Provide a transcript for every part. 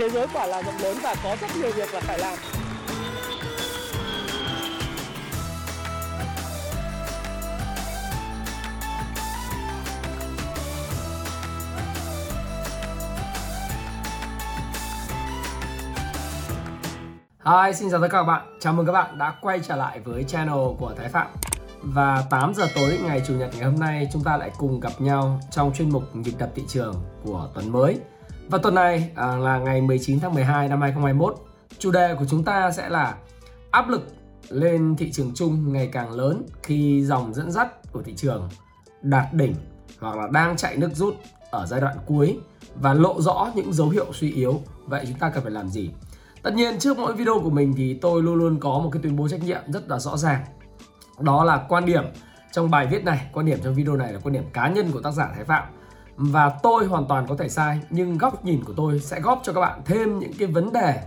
thế giới quả là rộng lớn và có rất nhiều việc là phải làm Hi, xin chào tất cả các bạn. Chào mừng các bạn đã quay trở lại với channel của Thái Phạm. Và 8 giờ tối ngày Chủ nhật ngày hôm nay chúng ta lại cùng gặp nhau trong chuyên mục nhịp đập thị trường của tuần mới. Và tuần này à, là ngày 19 tháng 12 năm 2021. Chủ đề của chúng ta sẽ là áp lực lên thị trường chung ngày càng lớn khi dòng dẫn dắt của thị trường đạt đỉnh hoặc là đang chạy nước rút ở giai đoạn cuối và lộ rõ những dấu hiệu suy yếu. Vậy chúng ta cần phải làm gì? Tất nhiên trước mỗi video của mình thì tôi luôn luôn có một cái tuyên bố trách nhiệm rất là rõ ràng. Đó là quan điểm trong bài viết này, quan điểm trong video này là quan điểm cá nhân của tác giả Thái Phạm. Và tôi hoàn toàn có thể sai nhưng góc nhìn của tôi sẽ góp cho các bạn thêm những cái vấn đề,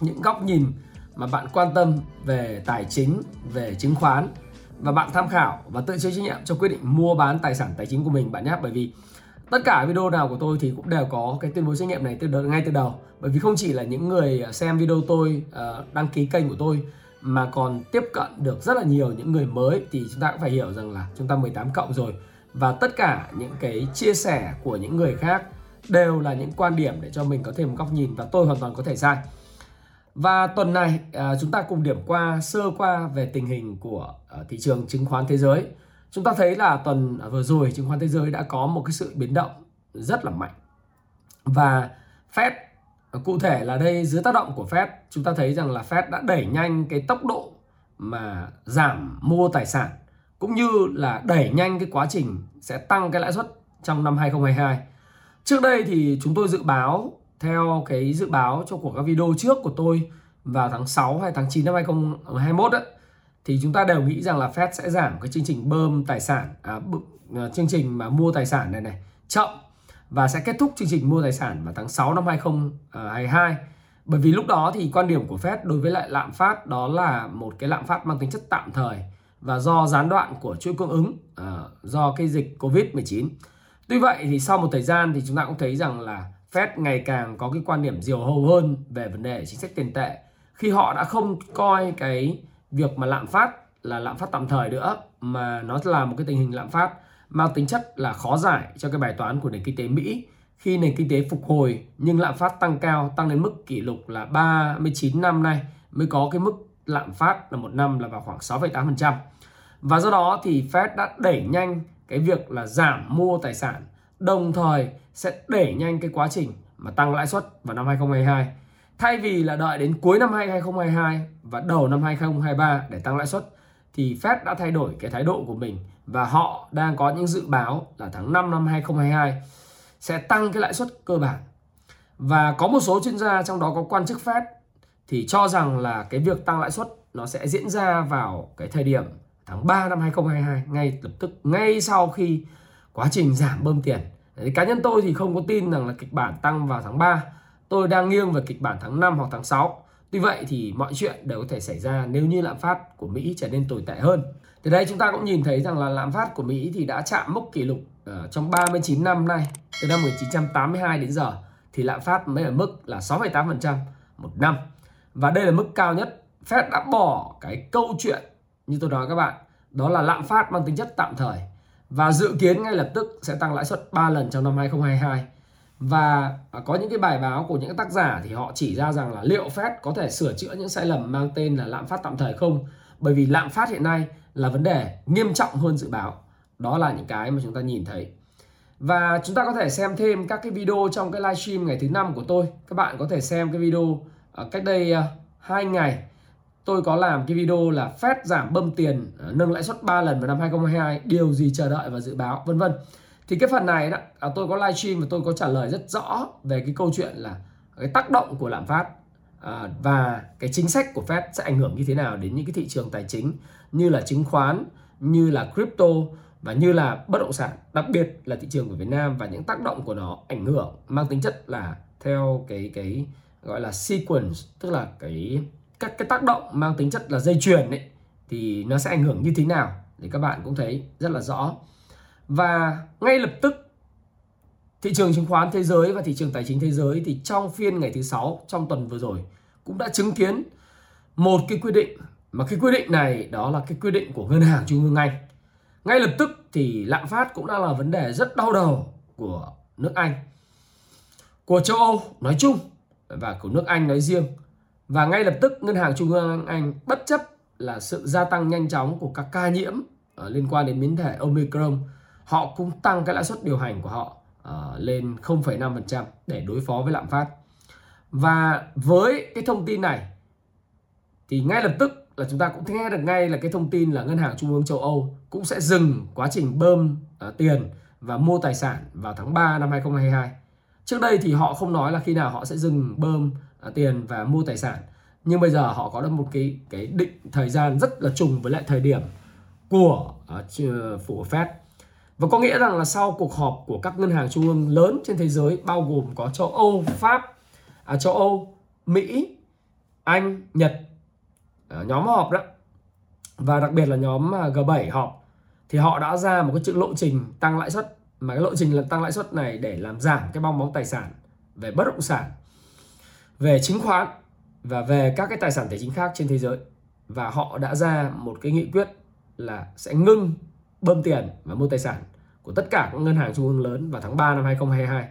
những góc nhìn mà bạn quan tâm về tài chính, về chứng khoán. Và bạn tham khảo và tự chịu trách nhiệm cho quyết định mua bán tài sản tài chính của mình bạn nhé. Bởi vì tất cả video nào của tôi thì cũng đều có cái tuyên bố trách nhiệm này từ đầu, ngay từ đầu. Bởi vì không chỉ là những người ờ, xem video tôi ờ, đăng ký kênh của tôi mà còn tiếp cận được rất là nhiều những người mới thì chúng ta cũng phải hiểu rằng là chúng ta 18 cộng rồi và tất cả những cái chia sẻ của những người khác đều là những quan điểm để cho mình có thêm một góc nhìn và tôi hoàn toàn có thể sai. Và tuần này à, chúng ta cùng điểm qua sơ qua về tình hình của à, thị trường chứng khoán thế giới. Chúng ta thấy là tuần vừa rồi chứng khoán thế giới đã có một cái sự biến động rất là mạnh. Và Fed cụ thể là đây dưới tác động của Fed chúng ta thấy rằng là Fed đã đẩy nhanh cái tốc độ mà giảm mua tài sản cũng như là đẩy nhanh cái quá trình sẽ tăng cái lãi suất trong năm 2022. Trước đây thì chúng tôi dự báo theo cái dự báo cho của các video trước của tôi vào tháng 6 hay tháng 9 năm 2021 ấy, thì chúng ta đều nghĩ rằng là Fed sẽ giảm cái chương trình bơm tài sản à, à, chương trình mà mua tài sản này này chậm và sẽ kết thúc chương trình mua tài sản vào tháng 6 năm 2022 bởi vì lúc đó thì quan điểm của Fed đối với lại lạm phát đó là một cái lạm phát mang tính chất tạm thời và do gián đoạn của chuỗi cung ứng à, do cái dịch Covid-19. Tuy vậy thì sau một thời gian thì chúng ta cũng thấy rằng là Fed ngày càng có cái quan điểm diều hâu hơn về vấn đề chính sách tiền tệ khi họ đã không coi cái việc mà lạm phát là lạm phát tạm thời nữa mà nó là một cái tình hình lạm phát mang tính chất là khó giải cho cái bài toán của nền kinh tế Mỹ khi nền kinh tế phục hồi nhưng lạm phát tăng cao tăng đến mức kỷ lục là 39 năm nay mới có cái mức lạm phát là một năm là vào khoảng 6,8%. Và do đó thì Fed đã đẩy nhanh cái việc là giảm mua tài sản đồng thời sẽ đẩy nhanh cái quá trình mà tăng lãi suất vào năm 2022 Thay vì là đợi đến cuối năm 2022 và đầu năm 2023 để tăng lãi suất thì Fed đã thay đổi cái thái độ của mình và họ đang có những dự báo là tháng 5 năm 2022 sẽ tăng cái lãi suất cơ bản. Và có một số chuyên gia trong đó có quan chức Fed thì cho rằng là cái việc tăng lãi suất nó sẽ diễn ra vào cái thời điểm tháng 3 năm 2022 ngay lập tức ngay sau khi quá trình giảm bơm tiền. Đấy, cá nhân tôi thì không có tin rằng là kịch bản tăng vào tháng 3 tôi đang nghiêng về kịch bản tháng 5 hoặc tháng 6. Tuy vậy thì mọi chuyện đều có thể xảy ra nếu như lạm phát của Mỹ trở nên tồi tệ hơn. Từ đây chúng ta cũng nhìn thấy rằng là lạm phát của Mỹ thì đã chạm mốc kỷ lục uh, trong 39 năm nay, từ năm 1982 đến giờ thì lạm phát mới ở mức là 6,8% một năm. Và đây là mức cao nhất. Fed đã bỏ cái câu chuyện như tôi nói các bạn, đó là lạm phát mang tính chất tạm thời. Và dự kiến ngay lập tức sẽ tăng lãi suất 3 lần trong năm 2022 và có những cái bài báo của những tác giả thì họ chỉ ra rằng là liệu Fed có thể sửa chữa những sai lầm mang tên là lạm phát tạm thời không? Bởi vì lạm phát hiện nay là vấn đề nghiêm trọng hơn dự báo. Đó là những cái mà chúng ta nhìn thấy. Và chúng ta có thể xem thêm các cái video trong cái livestream ngày thứ năm của tôi. Các bạn có thể xem cái video à, cách đây ờ, hai 2 ngày tôi có làm cái video là Fed giảm bơm tiền ờ, nâng lãi suất 3 lần vào năm 2022 điều gì chờ đợi và dự báo vân vân. Thì cái phần này đó à, tôi có livestream và tôi có trả lời rất rõ về cái câu chuyện là cái tác động của lạm phát à, và cái chính sách của Fed sẽ ảnh hưởng như thế nào đến những cái thị trường tài chính như là chứng khoán như là crypto và như là bất động sản đặc biệt là thị trường của Việt Nam và những tác động của nó ảnh hưởng mang tính chất là theo cái cái gọi là sequence tức là cái các cái tác động mang tính chất là dây chuyền ấy thì nó sẽ ảnh hưởng như thế nào thì các bạn cũng thấy rất là rõ. Và ngay lập tức thị trường chứng khoán thế giới và thị trường tài chính thế giới thì trong phiên ngày thứ sáu trong tuần vừa rồi cũng đã chứng kiến một cái quyết định. Mà cái quyết định này đó là cái quyết định của ngân hàng trung ương Anh. Ngay lập tức thì lạm phát cũng đang là vấn đề rất đau đầu của nước Anh, của châu Âu nói chung và của nước Anh nói riêng. Và ngay lập tức ngân hàng trung ương Anh bất chấp là sự gia tăng nhanh chóng của các ca nhiễm uh, liên quan đến biến thể Omicron, họ cũng tăng cái lãi suất điều hành của họ uh, lên 0,5% để đối phó với lạm phát. Và với cái thông tin này thì ngay lập tức là chúng ta cũng nghe được ngay là cái thông tin là ngân hàng trung ương châu Âu cũng sẽ dừng quá trình bơm uh, tiền và mua tài sản vào tháng 3 năm 2022. Trước đây thì họ không nói là khi nào họ sẽ dừng bơm à, tiền và mua tài sản. Nhưng bây giờ họ có được một cái cái định thời gian rất là trùng với lại thời điểm của à, uh, phủ ờ, Fed. Và có nghĩa rằng là sau cuộc họp của các ngân hàng trung ương lớn trên thế giới bao gồm có châu Âu, Pháp, à, châu Âu, Mỹ, Anh, Nhật à, nhóm họp đó và đặc biệt là nhóm à, G7 họp thì họ đã ra một cái lộ trình tăng lãi suất mà cái lộ trình lần tăng lãi suất này để làm giảm cái bong bóng tài sản về bất động sản về chứng khoán và về các cái tài sản tài chính khác trên thế giới và họ đã ra một cái nghị quyết là sẽ ngưng bơm tiền và mua tài sản của tất cả các ngân hàng trung ương lớn vào tháng 3 năm 2022.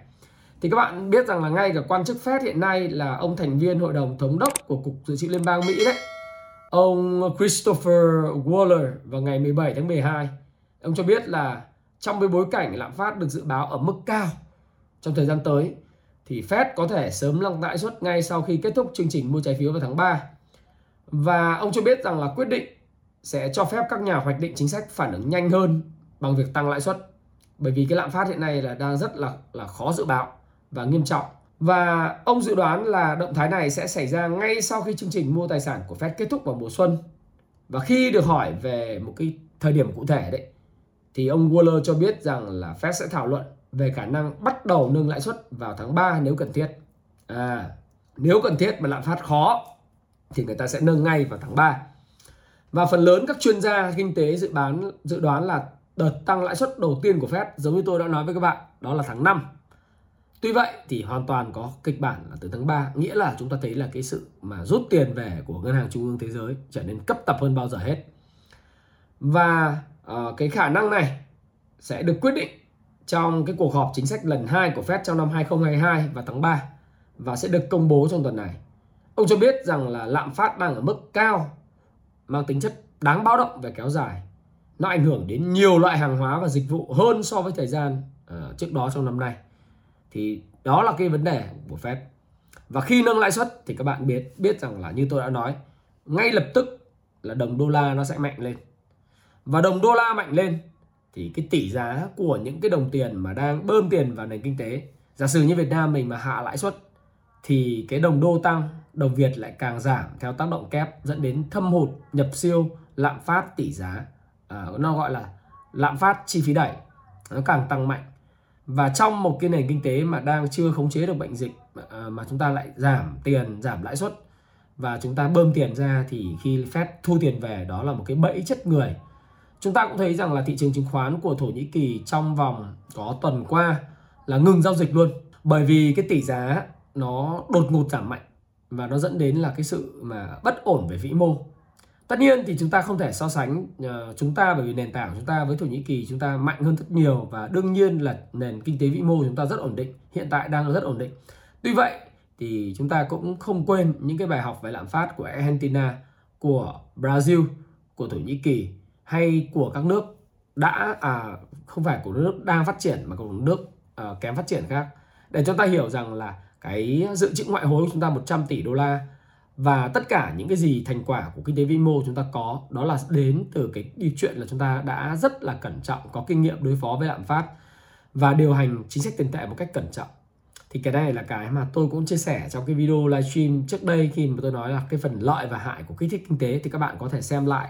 Thì các bạn biết rằng là ngay cả quan chức Fed hiện nay là ông thành viên hội đồng thống đốc của Cục Dự trữ Liên bang Mỹ đấy Ông Christopher Waller vào ngày 17 tháng 12, ông cho biết là trong cái bối cảnh lạm phát được dự báo ở mức cao trong thời gian tới thì Fed có thể sớm lăng lãi suất ngay sau khi kết thúc chương trình mua trái phiếu vào tháng 3. Và ông cho biết rằng là quyết định sẽ cho phép các nhà hoạch định chính sách phản ứng nhanh hơn bằng việc tăng lãi suất. Bởi vì cái lạm phát hiện nay là đang rất là là khó dự báo và nghiêm trọng. Và ông dự đoán là động thái này sẽ xảy ra ngay sau khi chương trình mua tài sản của Fed kết thúc vào mùa xuân. Và khi được hỏi về một cái thời điểm cụ thể đấy, thì ông Waller cho biết rằng là Fed sẽ thảo luận về khả năng bắt đầu nâng lãi suất vào tháng 3 nếu cần thiết. À, nếu cần thiết mà lạm phát khó thì người ta sẽ nâng ngay vào tháng 3. Và phần lớn các chuyên gia kinh tế dự bán dự đoán là đợt tăng lãi suất đầu tiên của Fed giống như tôi đã nói với các bạn, đó là tháng 5 Tuy vậy thì hoàn toàn có kịch bản là từ tháng 3 nghĩa là chúng ta thấy là cái sự mà rút tiền về của ngân hàng trung ương thế giới trở nên cấp tập hơn bao giờ hết. Và uh, cái khả năng này sẽ được quyết định trong cái cuộc họp chính sách lần 2 của Fed trong năm 2022 vào tháng 3 và sẽ được công bố trong tuần này. Ông cho biết rằng là lạm phát đang ở mức cao mang tính chất đáng báo động về kéo dài. Nó ảnh hưởng đến nhiều loại hàng hóa và dịch vụ hơn so với thời gian uh, trước đó trong năm nay thì đó là cái vấn đề của Fed và khi nâng lãi suất thì các bạn biết biết rằng là như tôi đã nói ngay lập tức là đồng đô la nó sẽ mạnh lên và đồng đô la mạnh lên thì cái tỷ giá của những cái đồng tiền mà đang bơm tiền vào nền kinh tế giả sử như Việt Nam mình mà hạ lãi suất thì cái đồng đô tăng đồng Việt lại càng giảm theo tác động kép dẫn đến thâm hụt nhập siêu lạm phát tỷ giá. À, nó gọi là lạm phát chi phí đẩy nó càng tăng mạnh. Và trong một cái nền kinh tế mà đang chưa khống chế được bệnh dịch à, mà chúng ta lại giảm tiền giảm lãi suất và chúng ta bơm tiền ra thì khi Fed thu tiền về đó là một cái bẫy chất người chúng ta cũng thấy rằng là thị trường chứng khoán của Thổ Nhĩ Kỳ trong vòng có tuần qua là ngừng giao dịch luôn. Bởi vì cái tỷ giá nó đột ngột giảm mạnh và nó dẫn đến là cái sự mà bất ổn về vĩ mô. Tất nhiên thì chúng ta không thể so sánh uh, chúng ta bởi vì nền tảng chúng ta với thổ nhĩ kỳ chúng ta mạnh hơn rất nhiều và đương nhiên là nền kinh tế vĩ mô chúng ta rất ổn định hiện tại đang rất ổn định. Tuy vậy thì chúng ta cũng không quên những cái bài học về lạm phát của argentina của brazil của thổ nhĩ kỳ hay của các nước đã à không phải của nước đang phát triển mà của nước à, kém phát triển khác. Để chúng ta hiểu rằng là cái dự trữ ngoại hối của chúng ta 100 tỷ đô la và tất cả những cái gì thành quả của kinh tế vĩ mô chúng ta có đó là đến từ cái chuyện là chúng ta đã rất là cẩn trọng có kinh nghiệm đối phó với lạm phát và điều hành chính sách tiền tệ một cách cẩn trọng. Thì cái này là cái mà tôi cũng chia sẻ trong cái video livestream trước đây khi mà tôi nói là cái phần lợi và hại của kích thích kinh tế thì các bạn có thể xem lại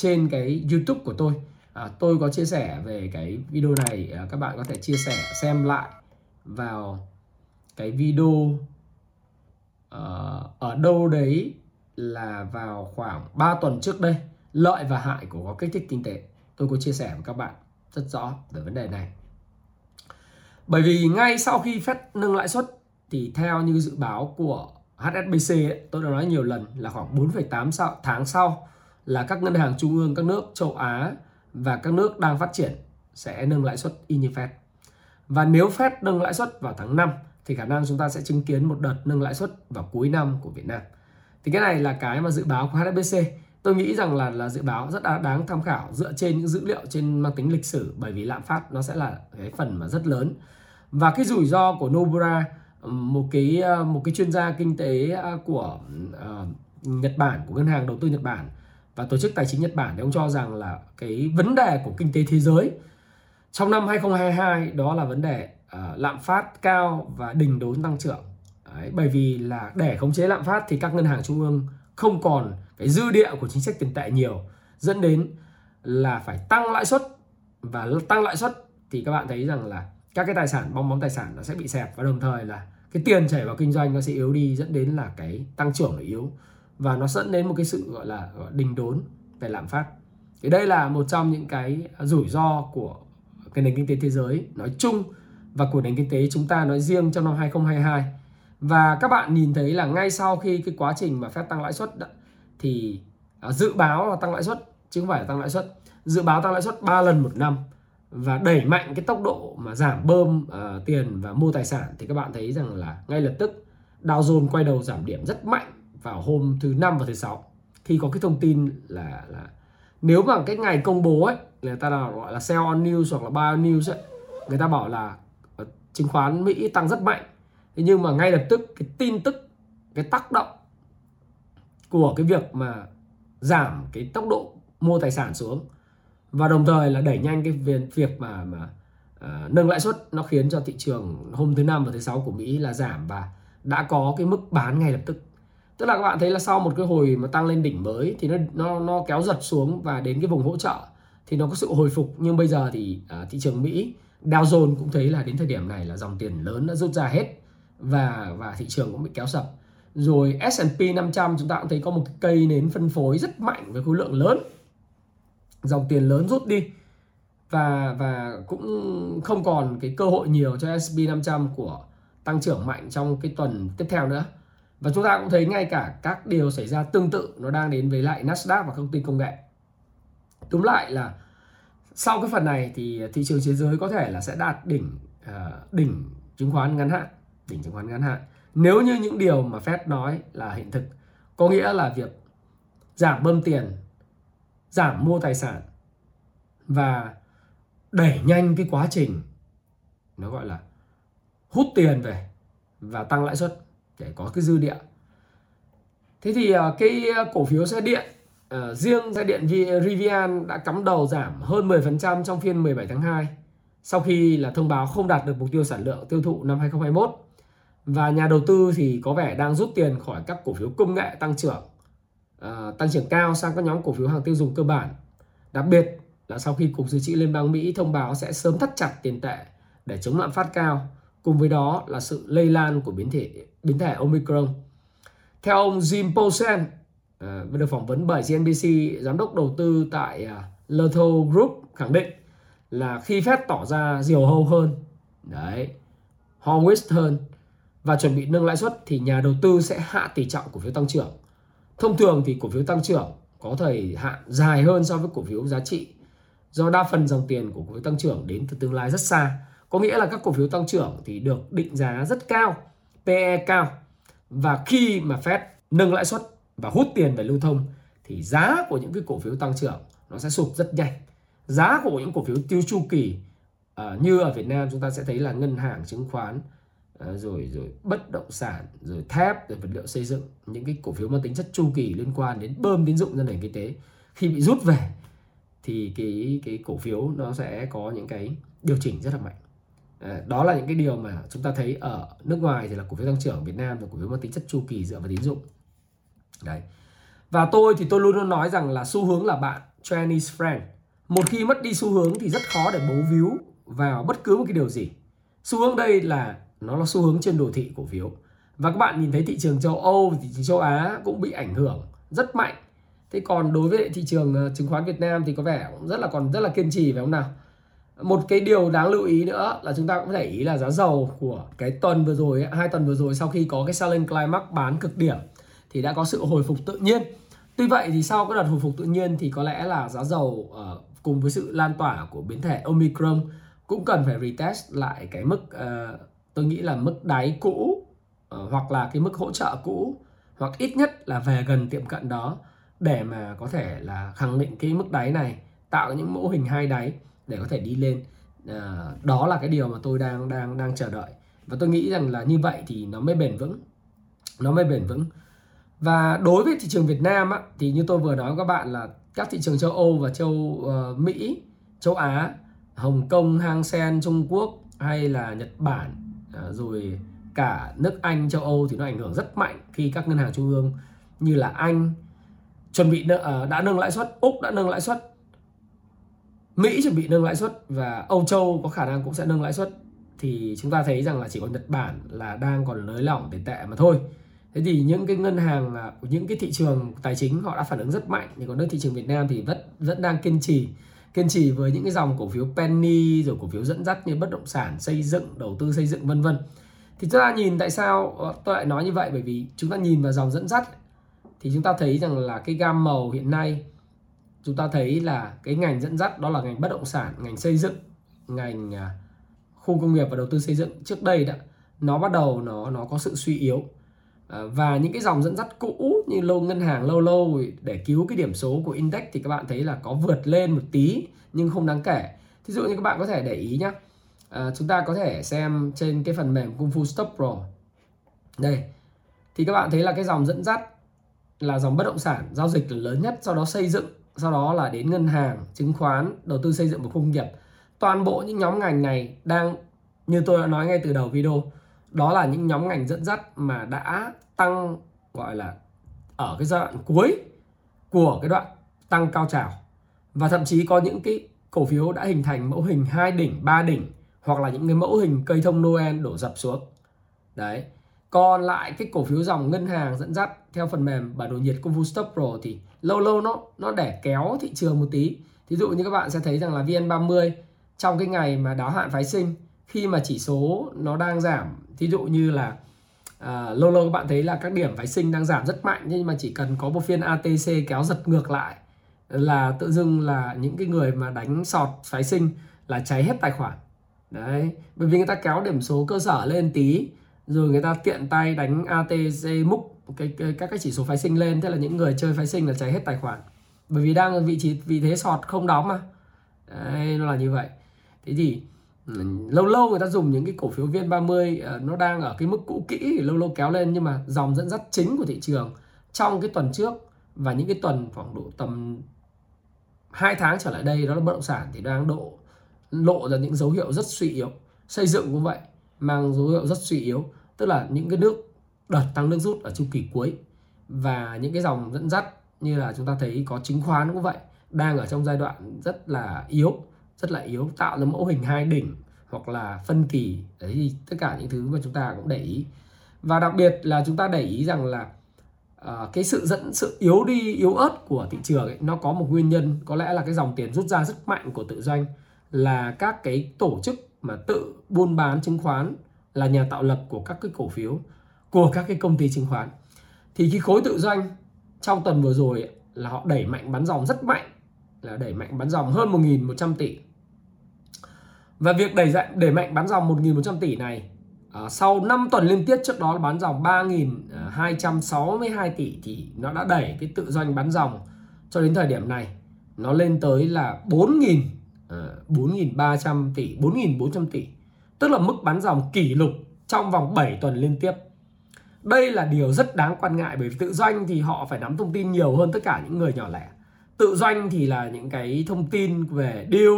trên cái YouTube của tôi. À, tôi có chia sẻ về cái video này à, các bạn có thể chia sẻ xem lại vào cái video uh, ở đâu đấy là vào khoảng 3 tuần trước đây lợi và hại của có kích thích kinh tế. Tôi có chia sẻ với các bạn rất rõ về vấn đề này. Bởi vì ngay sau khi Fed nâng lãi suất thì theo như dự báo của HSBC ấy, tôi đã nói nhiều lần là khoảng 4,8 tháng sau là các ngân hàng trung ương các nước châu Á và các nước đang phát triển sẽ nâng lãi suất y như Fed. Và nếu Fed nâng lãi suất vào tháng 5 thì khả năng chúng ta sẽ chứng kiến một đợt nâng lãi suất vào cuối năm của Việt Nam. Thì cái này là cái mà dự báo của HSBC. Tôi nghĩ rằng là là dự báo rất đáng tham khảo dựa trên những dữ liệu trên mang tính lịch sử bởi vì lạm phát nó sẽ là cái phần mà rất lớn. Và cái rủi ro của Nobura một cái một cái chuyên gia kinh tế à, của uh, Nhật Bản của ngân hàng đầu tư Nhật Bản và tổ chức tài chính Nhật Bản thì ông cho rằng là cái vấn đề của kinh tế thế giới trong năm 2022 đó là vấn đề uh, lạm phát cao và đình đốn tăng trưởng. Đấy, bởi vì là để khống chế lạm phát thì các ngân hàng trung ương không còn cái dư địa của chính sách tiền tệ nhiều dẫn đến là phải tăng lãi suất và tăng lãi suất thì các bạn thấy rằng là các cái tài sản bong bóng tài sản nó sẽ bị xẹp và đồng thời là cái tiền chảy vào kinh doanh nó sẽ yếu đi dẫn đến là cái tăng trưởng nó yếu và nó dẫn đến một cái sự gọi là đình đốn về lạm phát. Thì đây là một trong những cái rủi ro của cái nền kinh tế thế giới nói chung và của nền kinh tế chúng ta nói riêng trong năm 2022 và các bạn nhìn thấy là ngay sau khi cái quá trình mà phép tăng lãi suất thì à, dự báo là tăng lãi suất chứ không phải là tăng lãi suất dự báo tăng lãi suất 3 lần một năm và đẩy mạnh cái tốc độ mà giảm bơm uh, tiền và mua tài sản thì các bạn thấy rằng là ngay lập tức Dow Jones quay đầu giảm điểm rất mạnh vào hôm thứ năm và thứ sáu. Khi có cái thông tin là là nếu mà cái ngày công bố ấy người ta là gọi là sell on news hoặc là buy on news ấy người ta bảo là ờ, chứng khoán Mỹ tăng rất mạnh. Thế nhưng mà ngay lập tức cái tin tức cái tác động của cái việc mà giảm cái tốc độ mua tài sản xuống và đồng thời là đẩy nhanh cái việc mà mà uh, nâng lãi suất nó khiến cho thị trường hôm thứ năm và thứ sáu của Mỹ là giảm và đã có cái mức bán ngay lập tức tức là các bạn thấy là sau một cái hồi mà tăng lên đỉnh mới thì nó nó nó kéo giật xuống và đến cái vùng hỗ trợ thì nó có sự hồi phục. Nhưng bây giờ thì à, thị trường Mỹ Dow Jones cũng thấy là đến thời điểm này là dòng tiền lớn đã rút ra hết và và thị trường cũng bị kéo sập. Rồi S&P 500 chúng ta cũng thấy có một cái cây nến phân phối rất mạnh với khối lượng lớn. Dòng tiền lớn rút đi và và cũng không còn cái cơ hội nhiều cho S&P 500 của tăng trưởng mạnh trong cái tuần tiếp theo nữa. Và chúng ta cũng thấy ngay cả các điều xảy ra tương tự nó đang đến với lại Nasdaq và công ty công nghệ. Túm lại là sau cái phần này thì thị trường thế giới có thể là sẽ đạt đỉnh uh, đỉnh chứng khoán ngắn hạn, đỉnh chứng khoán ngắn hạn. Nếu như những điều mà Fed nói là hiện thực, có nghĩa là việc giảm bơm tiền giảm mua tài sản và đẩy nhanh cái quá trình nó gọi là hút tiền về và tăng lãi suất để có cái dư địa. Thế thì à, cái cổ phiếu xe điện uh, riêng xe điện Rivian đã cắm đầu giảm hơn 10% trong phiên 17 tháng 2 sau khi là thông báo không đạt được mục tiêu sản lượng tiêu thụ năm 2021 và nhà đầu tư thì có vẻ đang rút tiền khỏi các cổ phiếu công nghệ tăng trưởng uh, tăng trưởng cao sang các nhóm cổ phiếu hàng tiêu dùng cơ bản. Đặc biệt là sau khi Cục Dự trữ Liên bang Mỹ thông báo sẽ sớm thắt chặt tiền tệ để chống lạm phát cao, cùng với đó là sự lây lan của biến thể biến thể Omicron. Theo ông Jim Posen, uh, à, được phỏng vấn bởi CNBC, giám đốc đầu tư tại uh, Group khẳng định là khi phép tỏ ra diều hâu hơn, đấy, hawkish hơn và chuẩn bị nâng lãi suất thì nhà đầu tư sẽ hạ tỷ trọng cổ phiếu tăng trưởng Thông thường thì cổ phiếu tăng trưởng có thời hạn dài hơn so với cổ phiếu giá trị do đa phần dòng tiền của cổ phiếu tăng trưởng đến từ tương lai rất xa. Có nghĩa là các cổ phiếu tăng trưởng thì được định giá rất cao, PE cao và khi mà Fed nâng lãi suất và hút tiền về lưu thông thì giá của những cái cổ phiếu tăng trưởng nó sẽ sụp rất nhanh. Giá của những cổ phiếu tiêu chu kỳ uh, như ở Việt Nam chúng ta sẽ thấy là ngân hàng chứng khoán à, rồi rồi bất động sản rồi thép rồi vật liệu xây dựng những cái cổ phiếu mang tính chất chu kỳ liên quan đến bơm tín dụng ra nền kinh tế khi bị rút về thì cái cái cổ phiếu nó sẽ có những cái điều chỉnh rất là mạnh Ờ, đó là những cái điều mà chúng ta thấy ở nước ngoài thì là cổ phiếu tăng trưởng Việt Nam và cổ phiếu mang tính chất chu kỳ dựa vào tín dụng. Đấy. Và tôi thì tôi luôn luôn nói rằng là xu hướng là bạn Chinese friend. Một khi mất đi xu hướng thì rất khó để bấu víu vào bất cứ một cái điều gì. Xu hướng đây là nó là xu hướng trên đồ thị cổ phiếu. Và các bạn nhìn thấy thị trường châu Âu thị trường châu Á cũng bị ảnh hưởng rất mạnh. Thế còn đối với thị trường ờ, chứng khoán Việt Nam thì có vẻ cũng rất là còn rất là kiên trì phải không nào? Một cái điều đáng lưu ý nữa là chúng ta cũng có thể ý là giá dầu của cái tuần vừa rồi hai tuần vừa rồi sau khi có cái selling climax bán cực điểm thì đã có sự hồi phục tự nhiên. Tuy vậy thì sau cái đợt hồi phục tự nhiên thì có lẽ là giá dầu ờ, cùng với sự lan tỏa của biến thể omicron cũng cần phải retest lại cái mức ờ, tôi nghĩ là mức đáy cũ ờ, hoặc là cái mức hỗ trợ cũ, hoặc ít nhất là về gần tiệm cận đó để mà có thể là khẳng định cái mức đáy này, tạo những mẫu hình hai đáy để có thể đi lên. À, đó là cái điều mà tôi đang đang đang chờ đợi. Và tôi nghĩ rằng là như vậy thì nó mới bền vững. Nó mới bền vững. Và đối với thị trường Việt Nam á, thì như tôi vừa nói với các bạn là các thị trường châu Âu và châu uh, Mỹ châu Á Hồng Kông Hang Sen Trung Quốc hay là Nhật Bản à, rồi cả nước Anh châu Âu thì nó ảnh hưởng rất mạnh khi các ngân hàng trung ương như là Anh chuẩn bị nợ, à, đã nâng lãi suất Úc đã nâng lãi suất. Mỹ chuẩn bị nâng lãi suất và Âu Châu có khả năng cũng sẽ nâng lãi suất thì chúng ta thấy rằng là chỉ có Nhật Bản là đang còn nới lỏng tiền tệ mà thôi. Thế thì những cái ngân hàng à, những cái thị trường tài chính họ đã phản ứng rất mạnh thì còn nước thị trường Việt Nam thì vẫn vẫn đang kiên trì kiên trì với những cái dòng cổ phiếu penny rồi cổ phiếu dẫn dắt như bất động sản, xây dựng, đầu tư xây dựng vân vân. Thì chúng ta nhìn tại sao ờ, tôi lại nói như vậy bởi vì chúng ta nhìn vào dòng dẫn dắt thì chúng ta thấy rằng là cái gam màu hiện nay chúng ta thấy là cái ngành dẫn dắt đó là ngành bất động sản ngành xây dựng ngành à, khu công nghiệp và đầu tư xây dựng. Trước đây đó nó bắt đầu nó nó có sự suy yếu. À, và những cái dòng dẫn dắt cũ như lâu ngân hàng lâu lâu để cứu cái điểm số của index thì các bạn thấy là có vượt lên một tí nhưng không đáng kể. Thí dụ như các bạn có thể để ý nhé à, chúng ta có thể xem trên cái phần mềm Kung Fu Stop Pro. Đây thì các bạn thấy là cái dòng dẫn dắt là dòng bất động sản giao dịch là lớn nhất sau đó xây dựng sau đó là đến ngân hàng, chứng khoán, đầu tư xây dựng và công nghiệp. Toàn bộ những nhóm ngành này đang, như tôi đã nói ngay từ đầu video, đó là những nhóm ngành dẫn dắt mà đã tăng, gọi là, ở cái giai đoạn cuối của cái đoạn tăng cao trào. Và thậm chí có những cái cổ phiếu đã hình thành mẫu hình hai đỉnh, ba đỉnh, hoặc là những cái mẫu hình cây thông Noel đổ dập xuống. Đấy còn lại cái cổ phiếu dòng ngân hàng dẫn dắt theo phần mềm bản đồ nhiệt công Fu Stop Pro thì lâu lâu nó nó để kéo thị trường một tí. Thí dụ như các bạn sẽ thấy rằng là VN30 trong cái ngày mà đáo hạn phái sinh khi mà chỉ số nó đang giảm thí dụ như là à, lâu lâu các bạn thấy là các điểm phái sinh đang giảm rất mạnh nhưng mà chỉ cần có một phiên ATC kéo giật ngược lại là tự dưng là những cái người mà đánh sọt phái sinh là cháy hết tài khoản. Đấy bởi vì người ta kéo điểm số cơ sở lên tí rồi người ta tiện tay đánh ATC múc cái, cái các cái chỉ số phái sinh lên thế là những người chơi phái sinh là cháy hết tài khoản. Bởi vì đang ở vị trí vị thế sọt không đóng mà. Đấy, nó là như vậy. Thế thì ừ, lâu lâu người ta dùng những cái cổ phiếu viên 30 ờ, nó đang ở cái mức cũ kỹ lâu lâu kéo lên nhưng mà dòng dẫn dắt chính của thị trường trong cái tuần trước và những cái tuần khoảng độ tầm hai tháng trở lại đây đó là bất động sản thì đang độ lộ ra những dấu hiệu rất suy yếu. Xây dựng cũng vậy mang dấu hiệu rất suy yếu tức là những cái nước đợt tăng nước rút ở chu kỳ cuối và những cái dòng dẫn dắt như là chúng ta thấy có chứng khoán cũng vậy đang ở trong giai đoạn rất là yếu rất là yếu tạo ra mẫu hình hai đỉnh hoặc là phân kỳ. Đấy thì tất cả những thứ mà chúng ta cũng để ý. Và đặc biệt là chúng ta để ý rằng là uh, cái sự dẫn sự yếu đi yếu ớt của thị trường ấy, nó có một nguyên nhân. Có lẽ là cái dòng tiền rút ra rất mạnh của tự doanh là các cái tổ chức mà tự buôn bán chứng khoán là nhà tạo lập của các cái cổ phiếu của các cái công ty chứng khoán. Thì cái khối tự doanh trong tuần vừa rồi là họ đẩy mạnh bán dòng rất mạnh là đẩy mạnh bán dòng hơn 1.100 tỷ. Và việc đẩy dạng đẩy mạnh bán dòng 1.100 tỷ này à, sau 5 tuần liên tiếp trước đó là bán dòng 3.262 tỷ thì nó đã đẩy cái tự doanh bán dòng cho đến thời điểm này nó lên tới là 4.000 à, 4.300 tỷ 4.400 tỷ tức là mức bán dòng kỷ lục trong vòng 7 tuần liên tiếp. Đây là điều rất đáng quan ngại bởi vì tự doanh thì họ phải nắm thông tin nhiều hơn tất cả những người nhỏ lẻ. Tự doanh thì là những cái thông tin về deal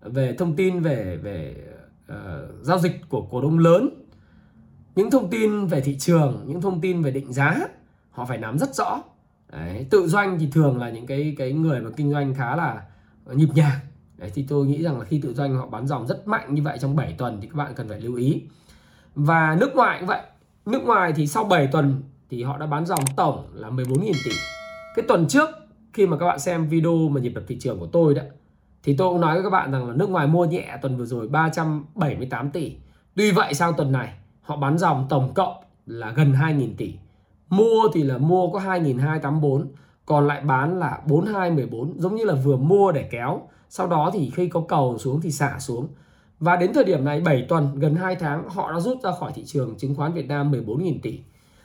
về thông tin về về uh, giao dịch của cổ đông lớn. Những thông tin về thị trường những thông tin về định giá họ phải nắm rất rõ. Đấy, tự doanh thì thường là những cái cái người mà kinh doanh khá là nhịp nhàng. Đấy, thì tôi nghĩ rằng là khi tự doanh họ bán dòng rất mạnh như vậy trong 7 tuần thì các bạn cần phải lưu ý. Và nước ngoài cũng vậy. Nước ngoài thì sau 7 tuần thì họ đã bán dòng tổng là 14.000 tỷ. Cái tuần trước khi mà các bạn xem video mà nhịp đập thị trường của tôi đó thì tôi cũng nói với các bạn rằng là nước ngoài mua nhẹ tuần vừa rồi 378 tỷ. Tuy vậy sang tuần này họ bán dòng tổng cộng là gần 2.000 tỷ. Mua thì là mua có 2.284 còn lại bán là 4214 giống như là vừa mua để kéo sau đó thì khi có cầu xuống thì xả xuống. Và đến thời điểm này 7 tuần gần 2 tháng họ đã rút ra khỏi thị trường chứng khoán Việt Nam 14.000 tỷ.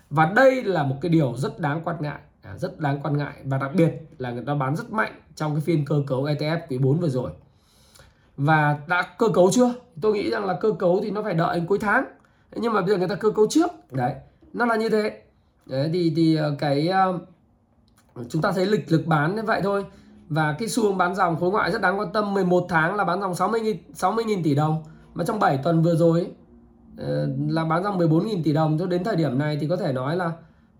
Và đây là một cái điều rất đáng quan ngại à, rất đáng quan ngại. Và đặc biệt là người ta bán rất mạnh trong cái phiên cơ cấu ETF quý 4 vừa rồi. Và đã cơ cấu chưa? Tôi nghĩ rằng là cơ cấu thì nó phải đợi đến cuối tháng. Nhưng mà bây giờ người ta cơ cấu trước. Đấy nó là như thế. Đấy thì thì ờ, cái ờ, chúng ta thấy lịch lực bán như vậy thôi và cái xu hướng bán dòng khối ngoại rất đáng quan tâm. 11 tháng là bán dòng 60 000 60 000 tỷ đồng. Mà trong 7 tuần vừa rồi ấy, ờ, là bán dòng 14.000 tỷ đồng. Cho đến thời điểm này thì có thể nói là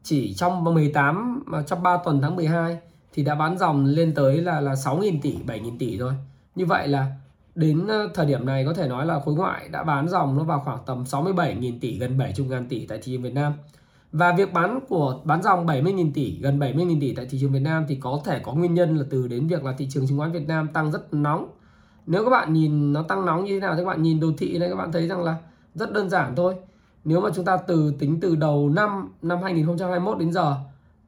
chỉ trong 18 mà trong 3 tuần tháng 12 thì đã bán dòng lên tới là là 6.000 tỷ 7.000 tỷ rồi. Như vậy là đến ờ, thời điểm này có thể nói là khối ngoại đã bán dòng nó vào khoảng tầm 67.000 tỷ gần 70.000 tỷ tại thị trường Việt Nam và việc bán của bán dòng 70.000 tỷ, gần 70.000 tỷ tại thị trường Việt Nam thì có thể có nguyên nhân là từ đến việc là thị trường chứng khoán Việt Nam tăng rất nóng. Nếu các bạn nhìn nó tăng nóng như thế nào thì các bạn nhìn đồ thị này các bạn thấy rằng là rất đơn giản thôi. Nếu mà chúng ta từ tính từ đầu năm năm 2021 đến giờ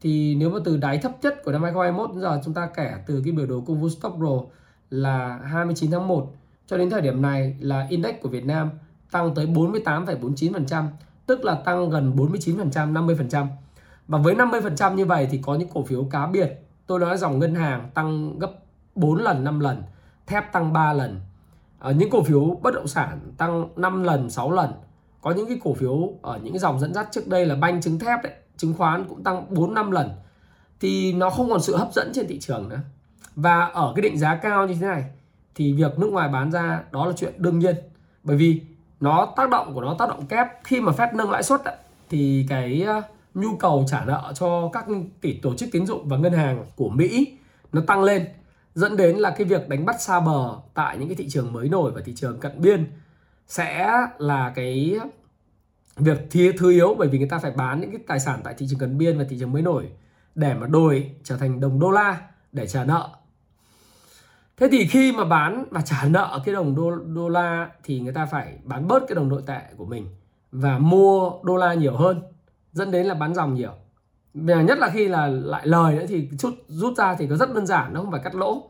thì nếu mà từ đáy thấp nhất của năm 2021 đến giờ chúng ta kể từ cái biểu đồ công vụ Stop Pro là 29 tháng 1 cho đến thời điểm này là index của Việt Nam tăng tới 48,49% tức là tăng gần 49%, 50%. Và với 50% như vậy thì có những cổ phiếu cá biệt, tôi nói dòng ngân hàng tăng gấp 4 lần, 5 lần, thép tăng 3 lần. Ở những cổ phiếu bất động sản tăng 5 lần, 6 lần. Có những cái cổ phiếu ở những dòng dẫn dắt trước đây là banh chứng thép đấy, chứng khoán cũng tăng 4 5 lần. Thì nó không còn sự hấp dẫn trên thị trường nữa. Và ở cái định giá cao như thế này thì việc nước ngoài bán ra đó là chuyện đương nhiên. Bởi vì nó tác động của nó, tác động kép. Khi mà Fed nâng lãi suất thì cái ờ, nhu cầu trả nợ cho các tỷ tổ chức tín dụng và ngân hàng của Mỹ nó tăng lên, dẫn đến là cái việc đánh bắt xa bờ tại những cái thị trường mới nổi và thị trường cận biên sẽ là cái việc thiếu thứ yếu bởi vì người ta phải bán những cái tài sản tại thị trường cận biên và thị trường mới nổi để mà đổi trở thành đồng đô la để trả nợ thế thì khi mà bán và trả nợ cái đồng đô, đô la thì người ta phải bán bớt cái đồng nội tệ của mình và mua đô la nhiều hơn dẫn đến là bán dòng nhiều. Và nhất là khi là lại lời nữa thì chút rút ra thì có rất đơn giản nó không phải cắt lỗ.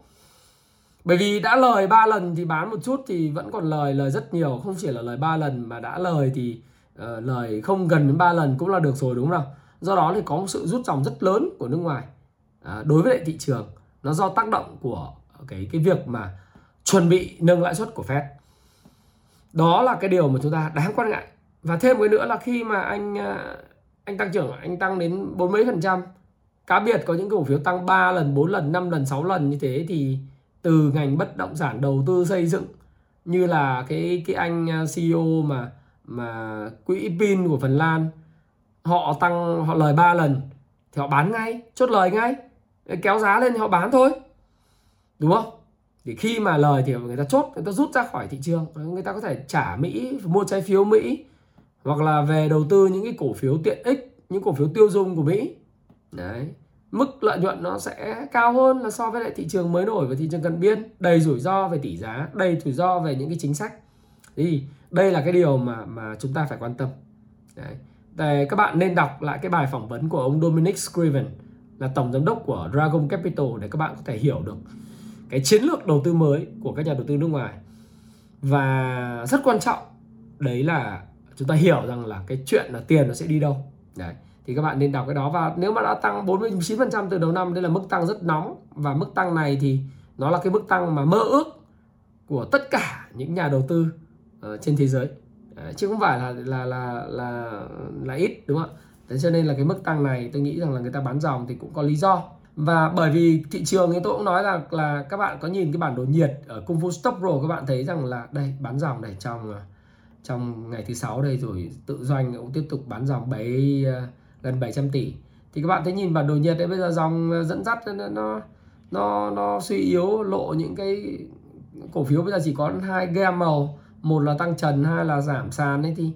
Bởi vì đã lời 3 lần thì bán một chút thì vẫn còn lời lời rất nhiều. Không chỉ là lời 3 lần mà đã lời thì uh, lời không gần đến 3 lần cũng là được rồi đúng không do đó thì có một sự rút dòng rất lớn của nước ngoài. Uh, đối với lại thị trường nó do tác động của cái cái việc mà chuẩn bị nâng lãi suất của Fed. Đó là cái điều mà chúng ta đáng quan ngại. Và thêm một cái nữa là khi mà anh à, anh tăng trưởng, anh tăng đến bốn mấy phần trăm, cá biệt có những cổ phiếu tăng 3 lần 4 lần 5 lần 6 lần như thế thì từ ngành bất động sản đầu tư xây dựng như là cái cái anh à, CEO mà mà quỹ pin của Phần Lan, họ tăng, họ lời 3 lần thì họ bán ngay, chốt lời ngay, kéo giá lên thì họ bán thôi đúng không? Thì khi mà lời thì người ta chốt, người ta rút ra khỏi thị trường. Người ta có thể trả mỹ, mua trái phiếu mỹ, hoặc là về đầu tư những cái cổ phiếu tiện ích, những cổ phiếu tiêu dùng của mỹ. Đấy. Mức lợi nhuận nó sẽ cao hơn là so với lại thị trường mới nổi và thị trường cận biên. Đầy rủi ro về tỷ giá, đầy rủi ro về những cái chính sách. Thì đây là cái điều mà mà chúng ta phải quan tâm. Đấy. Để các bạn nên đọc lại cái bài phỏng vấn của ông Dominic Scriven, là tổng giám đốc của Dragon Capital, để các bạn có thể hiểu được cái chiến lược đầu tư mới của các nhà đầu tư nước ngoài. Và rất quan trọng đấy là chúng ta hiểu rằng là cái chuyện là tiền nó sẽ đi đâu. Đấy thì các bạn nên đọc cái đó. Và nếu mà đã tăng 49% từ đầu năm đây là mức tăng rất nóng. Và mức tăng này thì nó là cái mức tăng mà mơ ước của tất cả những nhà đầu tư uh, trên thế giới. Đấy, chứ không phải là là là là là ít đúng không ạ? Thế cho nên là cái mức tăng này tôi nghĩ rằng là người ta bán dòng thì cũng có lý do và bởi vì thị trường thì tôi cũng nói là là các bạn có nhìn cái bản đồ nhiệt ở cung phu Stop Pro các bạn thấy rằng là đây bán dòng này trong à, trong ngày thứ sáu đây rồi tự doanh cũng tiếp tục bán dòng bảy à, gần 700 tỷ. Thì các bạn thấy nhìn bản đồ nhiệt đấy bây giờ dòng à, dẫn dắt nó nó nó, nó suy yếu lộ những cái cổ phiếu bây giờ chỉ có hai gam màu. Một là tăng trần hai là giảm sàn ấy thì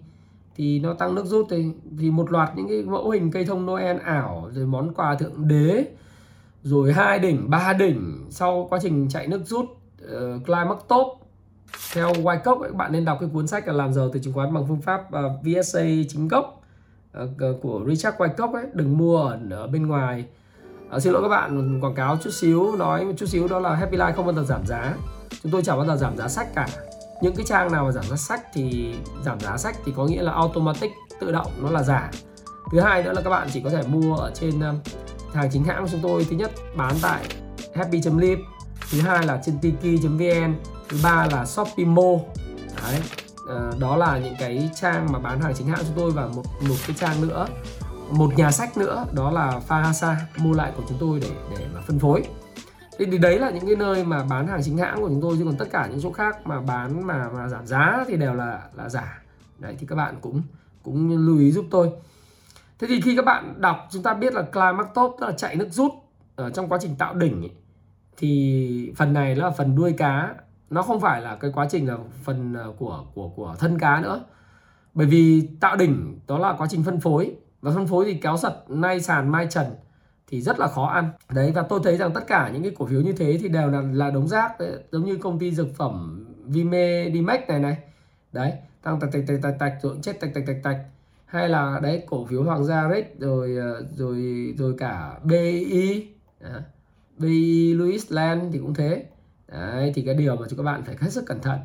thì nó tăng nước rút thì thì một loạt những cái mẫu hình cây thông Noel ảo rồi món quà thượng đế rồi hai đỉnh ba đỉnh sau quá trình chạy nước rút uh, Climax Top. Theo Wyckoff các bạn nên đọc cái cuốn sách là làm giàu từ chứng khoán bằng phương pháp ờ, uh, VSA chính gốc uh, của Richard Wyckoff ấy. Đừng mua ở, ở bên ngoài. Uh, xin lỗi các bạn quảng cáo chút xíu nói một chút xíu đó là Happy Life không bao giờ giảm giá. Chúng tôi chẳng bao giờ giảm giá sách cả. Những cái trang nào mà giảm giá sách thì giảm giá sách thì có nghĩa là automatic tự động nó là giả. Thứ hai nữa là các bạn chỉ có thể mua ở trên uh, hàng chính hãng của chúng tôi thứ nhất bán tại happy.live thứ hai là trên tiki.vn thứ ba là shopee mo đấy à, đó là những cái trang mà bán hàng chính hãng chúng tôi và một một cái trang nữa một nhà sách nữa đó là Fahasa mua lại của chúng tôi để để mà phân phối. Thì, thì đấy là những cái nơi mà bán hàng chính hãng của chúng tôi chứ còn tất cả những chỗ khác mà bán mà mà giảm giá thì đều là là giả. Đấy thì các bạn cũng cũng lưu ý giúp tôi thế thì khi các bạn đọc chúng ta biết là climax top tức là chạy nước rút ở trong quá trình tạo đỉnh ấy, thì phần này là phần đuôi cá. Nó không phải là cái quá trình là phần ờ, của của của thân cá nữa. Bởi vì tạo đỉnh đó là quá trình phân phối. Và phân phối thì kéo sật nay sàn mai trần thì rất là khó ăn. Đấy và tôi thấy rằng tất cả những cái cổ phiếu như thế thì đều là là đống rác đấy. giống như công ty dược phẩm Vime Dimex này này. Đấy tăng tạch tạch tạch tạch tạch rồi chết tạch tạch tạch tạch hay là đấy cổ phiếu Hoàng gia Rex rồi ờ, rồi rồi cả BI à, BI Louis Land thì cũng thế. Đấy thì cái điều mà chúng các bạn phải hết sức cẩn thận.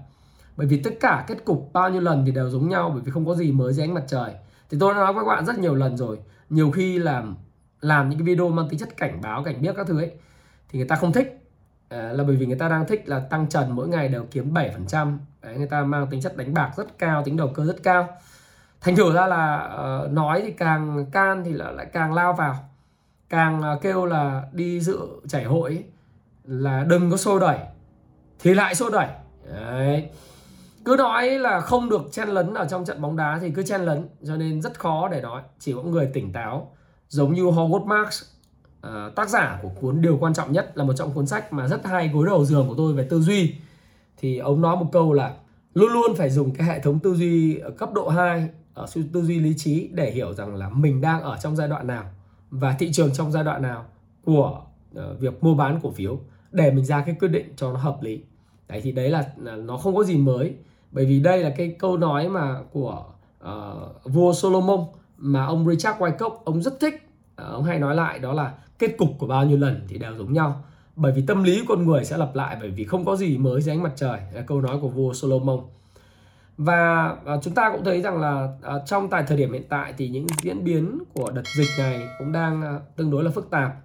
Bởi vì tất cả kết cục bao nhiêu lần thì đều giống nhau bởi vì không có gì mới dưới ánh mặt trời. Thì tôi đã nói với các bạn rất nhiều lần rồi nhiều khi làm làm những cái video mang tính chất cảnh báo cảnh biết các thứ ấy thì người ta không thích. À, là bởi vì người ta đang thích là tăng trần mỗi ngày đều kiếm 7% Đấy, người ta mang tính chất đánh bạc rất cao tính đầu cơ rất cao thành thử ra là uh, nói thì càng can thì lại càng lao vào. Càng uh, kêu là đi dự chảy hội ấy, là đừng có xô đẩy thì lại xô đẩy. Đấy. cứ nói là không được chen lấn ở trong trận bóng đá thì cứ chen lấn cho nên rất khó để nói. Chỉ có người tỉnh táo giống như Howard Marks uh, tác giả của cuốn điều quan trọng nhất là một trong cuốn sách mà rất hay gối đầu giường của tôi về tư duy. Thì ông nói một câu là luôn luôn phải dùng cái hệ thống tư duy ở cấp độ 2 Ờ, sự tư duy lý trí để hiểu rằng là mình đang ở trong giai đoạn nào và thị trường trong giai đoạn nào của uh, việc mua bán cổ phiếu để mình ra cái quyết định cho nó hợp lý. Đấy thì đấy là, là nó không có gì mới bởi vì đây là cái câu nói mà của uh, vua Solomon mà ông Richard Wyckoff ông rất thích. Uh, ông hay nói lại đó là kết cục của bao nhiêu lần thì đều giống nhau. Bởi vì tâm lý con người sẽ lặp lại bởi vì không có gì mới dưới ánh mặt trời. Là câu nói của vua Solomon và à, chúng ta cũng thấy rằng là à, trong tại thời điểm hiện tại thì những diễn biến của đợt dịch này cũng đang à, tương đối là phức tạp.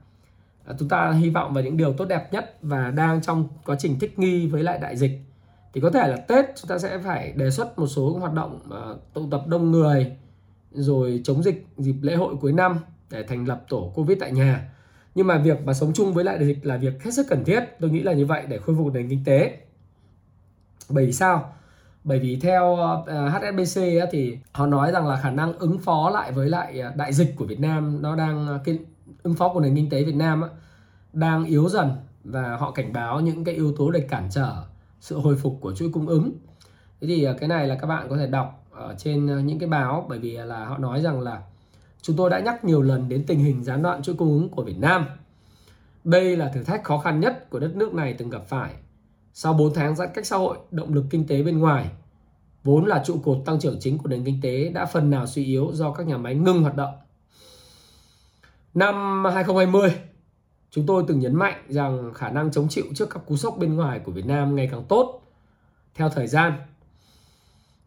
Chúng ta hy vọng vào những điều tốt đẹp nhất và đang trong quá trình thích nghi với lại đại dịch. Thì có thể là Tết chúng ta sẽ phải đề xuất một số hoạt động tụ tập đông người, rồi chống dịch dịp lễ hội cuối năm để thành lập tổ Covid tại nhà. Nhưng mà việc mà sống chung với lại đại dịch là việc hết sức cần thiết. Tôi nghĩ là như vậy để khôi phục nền kinh tế. Bởi vì sao? Bởi vì theo ờ, ờ, HSBC thì họ nói rằng là khả năng ứng phó lại với lại ờ, đại dịch của Việt Nam nó đang cái ứng phó của nền kinh tế Việt Nam đang yếu dần và họ cảnh báo những cái yếu tố để cản trở sự hồi phục của chuỗi cung ứng. Thế thì cái này là các bạn có thể đọc ở trên những cái báo, bởi vì là họ nói rằng là chúng tôi đã nhắc nhiều lần đến tình hình gián đoạn chuỗi cung ứng của Việt Nam. Đây là thử thách khó khăn nhất của đất nước này từng gặp phải sau 4 tháng giãn cách xã hội, động lực kinh tế bên ngoài vốn là trụ cột tăng trưởng chính của nền kinh tế đã phần nào suy yếu do các nhà máy ngưng hoạt động. Năm 2020, chúng tôi từng nhấn mạnh rằng khả năng chống chịu trước các cú sốc bên ngoài của Việt Nam ngày càng tốt theo thời gian.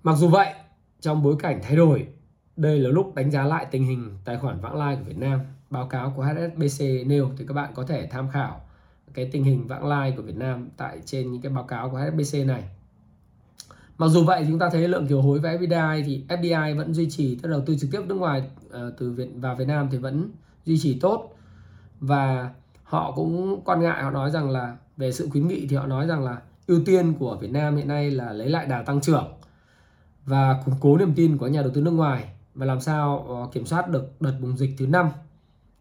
Mặc dù vậy, trong bối cảnh thay đổi, đây là lúc đánh giá lại tình hình tài khoản vãng lai của Việt Nam. Báo cáo của HSBC nêu thì các bạn có thể tham khảo cái tình hình vãng lai của Việt Nam tại trên những cái báo cáo của HSBC này. Mặc dù vậy chúng ta thấy lượng kiều hối với FDI thì FDI vẫn duy trì, tức đầu tư trực tiếp nước ngoài ờ, từ Việt, vào Việt Nam thì vẫn duy trì tốt và họ cũng quan ngại, họ nói rằng là, về sự khuyến nghị thì họ nói rằng là ưu tiên của Việt Nam hiện nay là lấy lại đà tăng trưởng và củng cố niềm tin của nhà đầu tư nước ngoài và làm sao ờ, kiểm soát được đợt bùng dịch thứ năm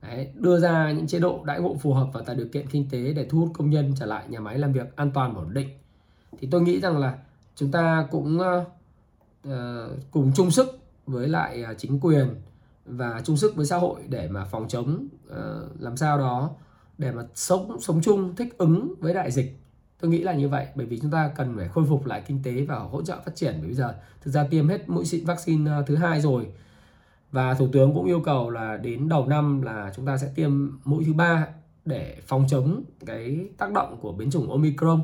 Đấy, đưa ra những chế độ đãi ngộ phù hợp và tạo điều kiện kinh tế để thu hút công nhân trở lại nhà máy làm việc an toàn và ổn định. Thì tôi nghĩ rằng là chúng ta cũng uh, cùng chung sức với lại ờ, chính quyền và chung sức với xã hội để mà phòng chống uh, làm sao đó để mà sống sống chung thích ứng với đại dịch. Tôi nghĩ là như vậy bởi vì chúng ta cần phải khôi phục lại kinh tế và hỗ trợ phát triển. Bởi bây giờ thực ra tiêm hết mũi xịn vaccine thứ hai rồi và thủ tướng cũng yêu cầu là đến đầu năm là chúng ta sẽ tiêm mũi thứ ba để phòng chống cái tác động của biến chủng omicron.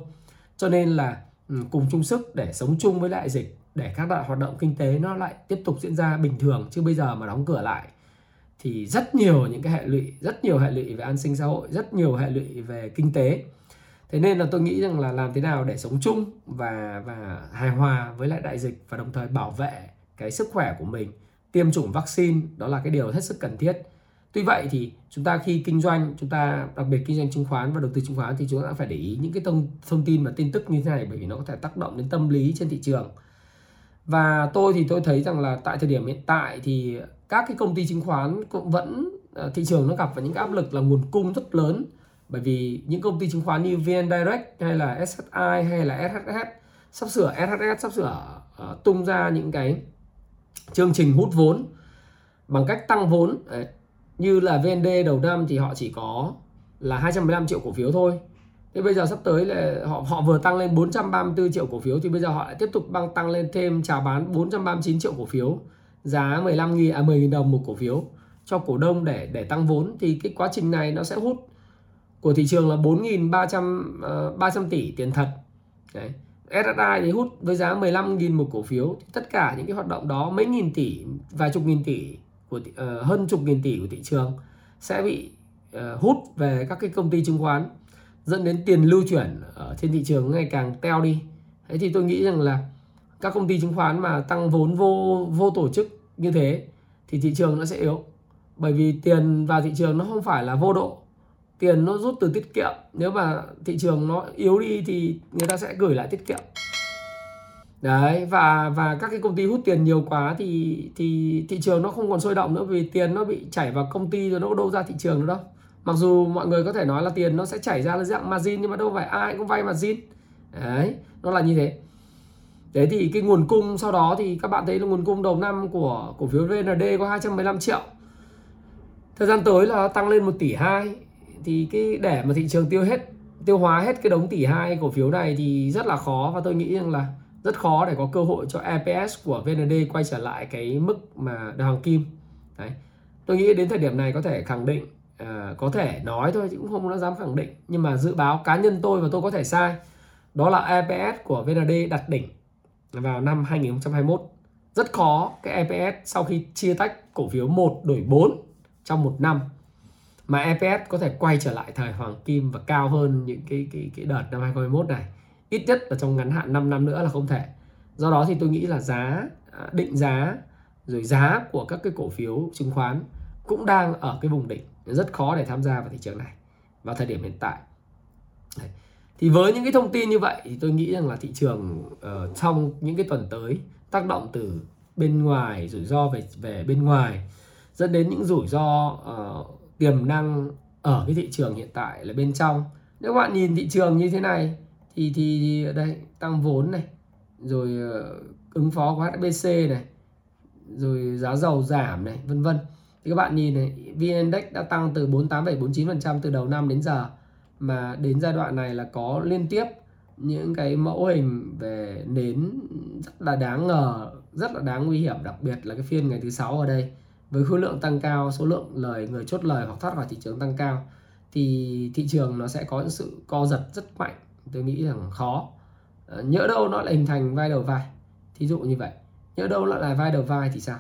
Cho nên là ừ, cùng chung sức để sống chung với lại dịch, để các loại hoạt động kinh tế nó lại tiếp tục diễn ra bình thường. Chứ bây giờ mà đóng cửa lại, thì rất nhiều những cái hệ lụy, rất nhiều hệ lụy về an sinh xã hội, rất nhiều hệ lụy về kinh tế. Thế nên là tôi nghĩ rằng là làm thế nào để sống chung và và hài hòa với lại đại dịch và đồng thời bảo vệ cái sức khỏe của mình tiêm chủng vaccine đó là cái điều hết sức cần thiết. Tuy vậy thì chúng ta khi kinh doanh chúng ta đặc biệt kinh doanh chứng khoán và đầu tư chứng khoán thì chúng ta phải để ý những cái thông thông tin và tin tức như thế này bởi vì nó có thể tác động đến tâm lý trên thị trường. Và tôi thì tôi thấy rằng là tại thời điểm hiện tại thì các cái công ty chứng khoán cũng vẫn ờ, thị trường nó gặp phải những áp lực là nguồn cung rất lớn. Bởi vì những công ty chứng khoán như VN Direct hay là SSI hay là SHS sắp sửa SHS sắp sửa uh, tung ra những cái chương trình hút vốn bằng cách tăng vốn Đấy. như là VND đầu năm thì họ chỉ có là 215 triệu cổ phiếu thôi Thế bây giờ sắp tới là họ họ vừa tăng lên 434 triệu cổ phiếu thì bây giờ họ lại tiếp tục băng tăng lên thêm chào bán 439 triệu cổ phiếu giá 15 000 à 10 000 đồng một cổ phiếu cho cổ đông để để tăng vốn thì cái quá trình này nó sẽ hút của thị trường là 4.300 uh, 300 tỷ tiền thật Đấy. SSI thì hút với giá 15.000 một cổ phiếu. Tất cả những cái hoạt động đó mấy nghìn tỷ vài chục nghìn tỷ của uh, hơn chục nghìn tỷ của thị trường sẽ bị uh, hút về các cái công ty chứng khoán dẫn đến tiền lưu chuyển ở trên thị trường ngày càng teo đi. Thế thì tôi nghĩ rằng là các công ty chứng khoán mà tăng vốn vô vô tổ chức như thế thì thị trường nó sẽ yếu. Bởi vì tiền vào thị trường nó không phải là vô độ tiền nó rút từ tiết kiệm. Nếu mà thị trường nó yếu đi thì người ta sẽ gửi lại tiết kiệm. Đấy, và và các cái công ty hút tiền nhiều quá thì thì thị trường nó không còn sôi động nữa vì tiền nó bị chảy vào công ty rồi nó đâu ra thị trường nữa đâu. Mặc dù mọi người có thể nói là tiền nó sẽ chảy ra là dạng margin nhưng mà đâu phải ai cũng vay margin. Đấy, nó là như thế. Đấy thì cái nguồn cung sau đó thì các bạn thấy là nguồn cung đầu năm của cổ phiếu VND có 215 triệu. Thời gian tới là tăng lên 1 tỷ 2 thì cái để mà thị trường tiêu hết tiêu hóa hết cái đống tỷ hai cổ phiếu này thì rất là khó. Và tôi nghĩ rằng là rất khó để có cơ hội cho EPS của VND quay trở lại cái mức mà đào hoàng kim. Đấy. Tôi nghĩ đến thời điểm này có thể khẳng định à, có thể nói thôi chứ cũng không dám khẳng định. Nhưng mà dự báo cá nhân tôi và tôi có thể sai đó là EPS của VND đặt đỉnh vào năm 2021 rất khó cái EPS sau khi chia tách cổ phiếu 1 đổi 4 trong một năm mà EPS có thể quay trở lại thời hoàng kim và cao hơn những cái cái cái đợt năm 2021 này. Ít nhất là trong ngắn hạn 5 năm nữa là không thể. Do đó thì tôi nghĩ là giá à, định giá rồi giá của các cái cổ phiếu chứng khoán cũng đang ở cái vùng đỉnh. Rất khó để tham gia vào thị trường này vào thời điểm hiện tại. Đấy. thì với những cái thông tin như vậy thì tôi nghĩ rằng là thị trường uh, trong những cái tuần tới tác động từ bên ngoài rủi ro về về bên ngoài dẫn đến những rủi ro uh, tiềm năng ở cái thị trường hiện tại là bên trong. Nếu bạn nhìn thị trường như thế này thì thì đây tăng vốn này rồi ờ, ứng phó của HBC này rồi giá dầu giảm này vân vân. Thì các bạn nhìn này VN Index đã tăng từ 48,49% từ đầu năm đến giờ mà đến giai đoạn này là có liên tiếp những cái mẫu hình về nến rất là đáng ngờ rất là đáng nguy hiểm đặc biệt là cái phiên ngày thứ sáu ở đây với khối lượng tăng cao, số lượng lời, người chốt lời hoặc thoát khỏi thị trường tăng cao, thì thị trường nó sẽ có những sự co giật rất mạnh. Tôi nghĩ rằng khó. Ờ, nhỡ đâu nó lại hình thành vai đầu vai. Thí dụ như vậy. Nhỡ đâu nó lại vai đầu vai thì sao?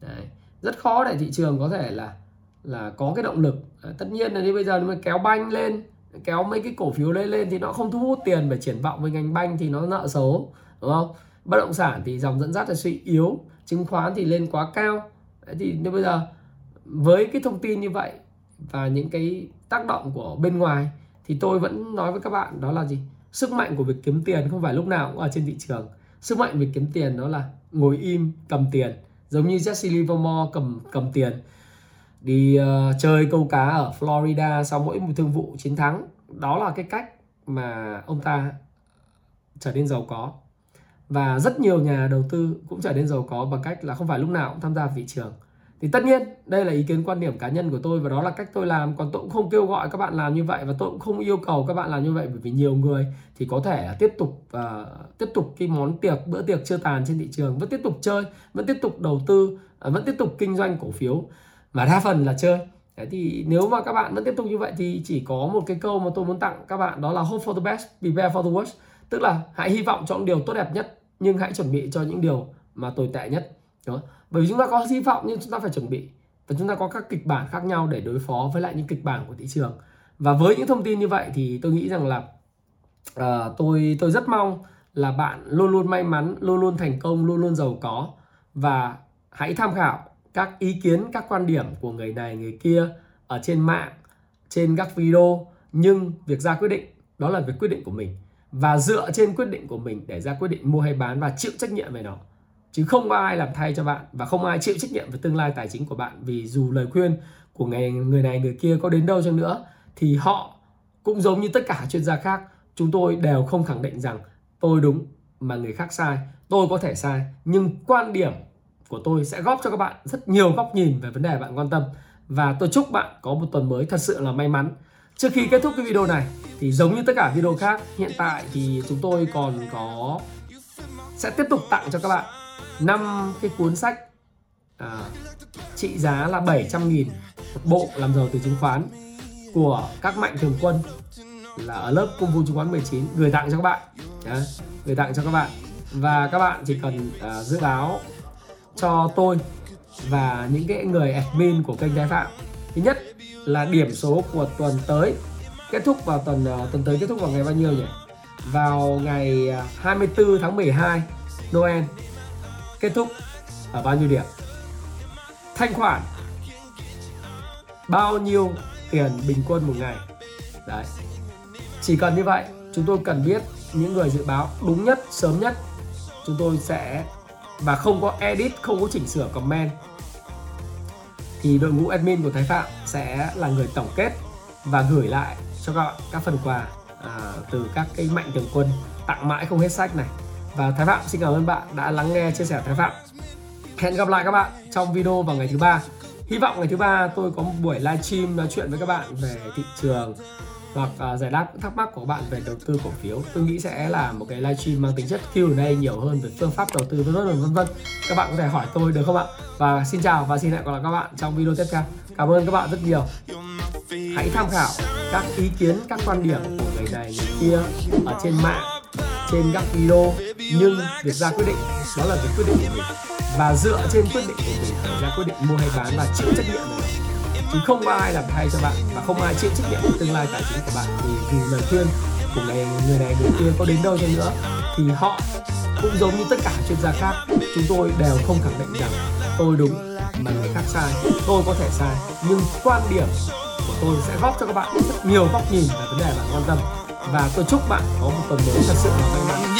Đấy. rất khó để thị trường có thể là là có cái động lực. Ờ, tất nhiên là như bây giờ nó mới kéo banh lên, kéo mấy cái cổ phiếu lên lên thì nó không thu hút tiền về triển vọng với ngành banh thì nó nợ xấu, đúng không? Bất động sản thì dòng dẫn dắt là suy yếu, chứng khoán thì lên quá cao thì nếu bây giờ với cái thông tin như vậy và những cái tác động của bên ngoài thì tôi vẫn nói với các bạn đó là gì? Sức mạnh của việc kiếm tiền không phải lúc nào cũng ở trên thị trường. Sức mạnh việc kiếm tiền đó là ngồi im cầm tiền. Giống như Jesse Livermore cầm cầm tiền. Đi uh, chơi câu cá ở Florida sau mỗi một thương vụ chiến thắng. Đó là cái cách mà ông ta trở nên giàu có và rất nhiều nhà đầu tư cũng trở nên giàu có bằng cách là không phải lúc nào cũng tham gia thị trường. Thì tất nhiên đây là ý kiến quan điểm cá nhân của tôi và đó là cách tôi làm. Còn tôi cũng không kêu gọi các bạn làm như vậy và tôi cũng không yêu cầu các bạn làm như vậy bởi vì nhiều người thì có thể tiếp tục uh, tiếp tục cái món tiệc bữa tiệc chưa tàn trên thị trường vẫn tiếp tục chơi vẫn tiếp tục đầu tư uh, vẫn tiếp tục kinh doanh cổ phiếu mà đa phần là chơi. Đấy thì nếu mà các bạn vẫn tiếp tục như vậy thì chỉ có một cái câu mà tôi muốn tặng các bạn đó là hope for the best, prepare for the worst. Tức là hãy hy vọng cho những điều tốt đẹp nhất nhưng hãy chuẩn bị cho những điều mà tồi tệ nhất. Đúng không? Bởi vì chúng ta có hy vọng nhưng chúng ta phải chuẩn bị và chúng ta có các kịch bản khác nhau để đối phó với lại những kịch bản của thị trường. Và với những thông tin như vậy thì tôi nghĩ rằng là uh, tôi tôi rất mong là bạn luôn luôn may mắn, luôn luôn thành công, luôn luôn giàu có và hãy tham khảo các ý kiến các quan điểm của người này người kia ở trên mạng trên các video nhưng việc ra quyết định đó là việc quyết định của mình và dựa trên quyết định của mình để ra quyết định mua hay bán và chịu trách nhiệm về nó. Chứ không có ai làm thay cho bạn và không ai chịu trách nhiệm về tương lai tài chính của bạn vì dù lời khuyên của người người này, người kia có đến đâu cho nữa, thì họ cũng giống như tất cả chuyên gia khác, chúng tôi đều không khẳng định rằng tôi đúng mà người khác sai. Tôi có thể sai, nhưng quan điểm của tôi sẽ góp cho các bạn rất nhiều góc nhìn về vấn đề bạn quan tâm. Và tôi chúc bạn có một tuần mới thật sự là may mắn trước khi kết thúc cái video này thì giống như tất cả video khác hiện tại thì chúng tôi còn có sẽ tiếp tục tặng cho các bạn năm cái cuốn sách à, trị giá là 700 nghìn một bộ làm giàu từ chứng khoán của các mạnh thường quân là ở lớp công vụ chứng khoán 19 gửi tặng cho các bạn Đấy, gửi tặng cho các bạn. Và các bạn chỉ cần uh, dự báo cho tôi và những cái người admin của kênh Thái Phạm. Thứ nhất là điểm số của tuần tới, kết thúc vào tuần ờ, tuần tới kết thúc vào ngày bao nhiêu nhỉ? Vào ngày ờ, 24 tháng 12 Noel. Kết thúc ở bao nhiêu điểm? Thanh khoản. Bao nhiêu tiền bình quân một ngày? Đấy. Chỉ cần như vậy, chúng tôi cần biết những người dự báo đúng nhất, sớm nhất. Chúng tôi sẽ, và không có edit, không có chỉnh sửa comment thì đội ngũ admin của Thái Phạm sẽ là người tổng kết và gửi lại cho các bạn các phần quà à, từ các cái mạnh thường quân tặng mãi không hết sách này. Và Thái Phạm xin cảm ơn bạn đã lắng nghe chia sẻ Thái Phạm. Hẹn gặp lại các bạn trong video vào ngày thứ ba. Hy vọng ngày thứ ba tôi có một buổi livestream nói chuyện với các bạn về thị trường hoặc uh, giải đáp những thắc mắc của bạn về đầu tư cổ phiếu. Tôi nghĩ sẽ là một cái livestream mang tính chất Q&A nhiều hơn về phương pháp đầu tư vân vân vân vân. Các bạn có thể hỏi tôi được không ạ? Và xin chào và xin hẹn gặp lại các bạn trong video tiếp theo. Cảm ơn các bạn rất nhiều. Hãy tham khảo các ý kiến các quan điểm của người này người kia ở trên mạng trên các video. Nhưng việc ra quyết định đó là việc quyết định của mình. Và dựa trên quyết định của mình ra quyết định mua hay bán và chịu trách nhiệm. về thì không có ai làm thay cho bạn và không ai chịu trách nhiệm về tương lai tài chính của bạn. Thì dù lời khuyên của người, người này người kia có đến đâu cho nữa thì họ cũng giống như tất cả chuyên gia khác chúng tôi đều không khẳng định rằng tôi đúng mà người khác sai. Tôi có thể sai nhưng quan điểm của tôi sẽ góp cho các bạn rất nhiều góc nhìn về vấn đề bạn quan tâm. Và tôi chúc bạn có một tuần mới thật sự là may mắn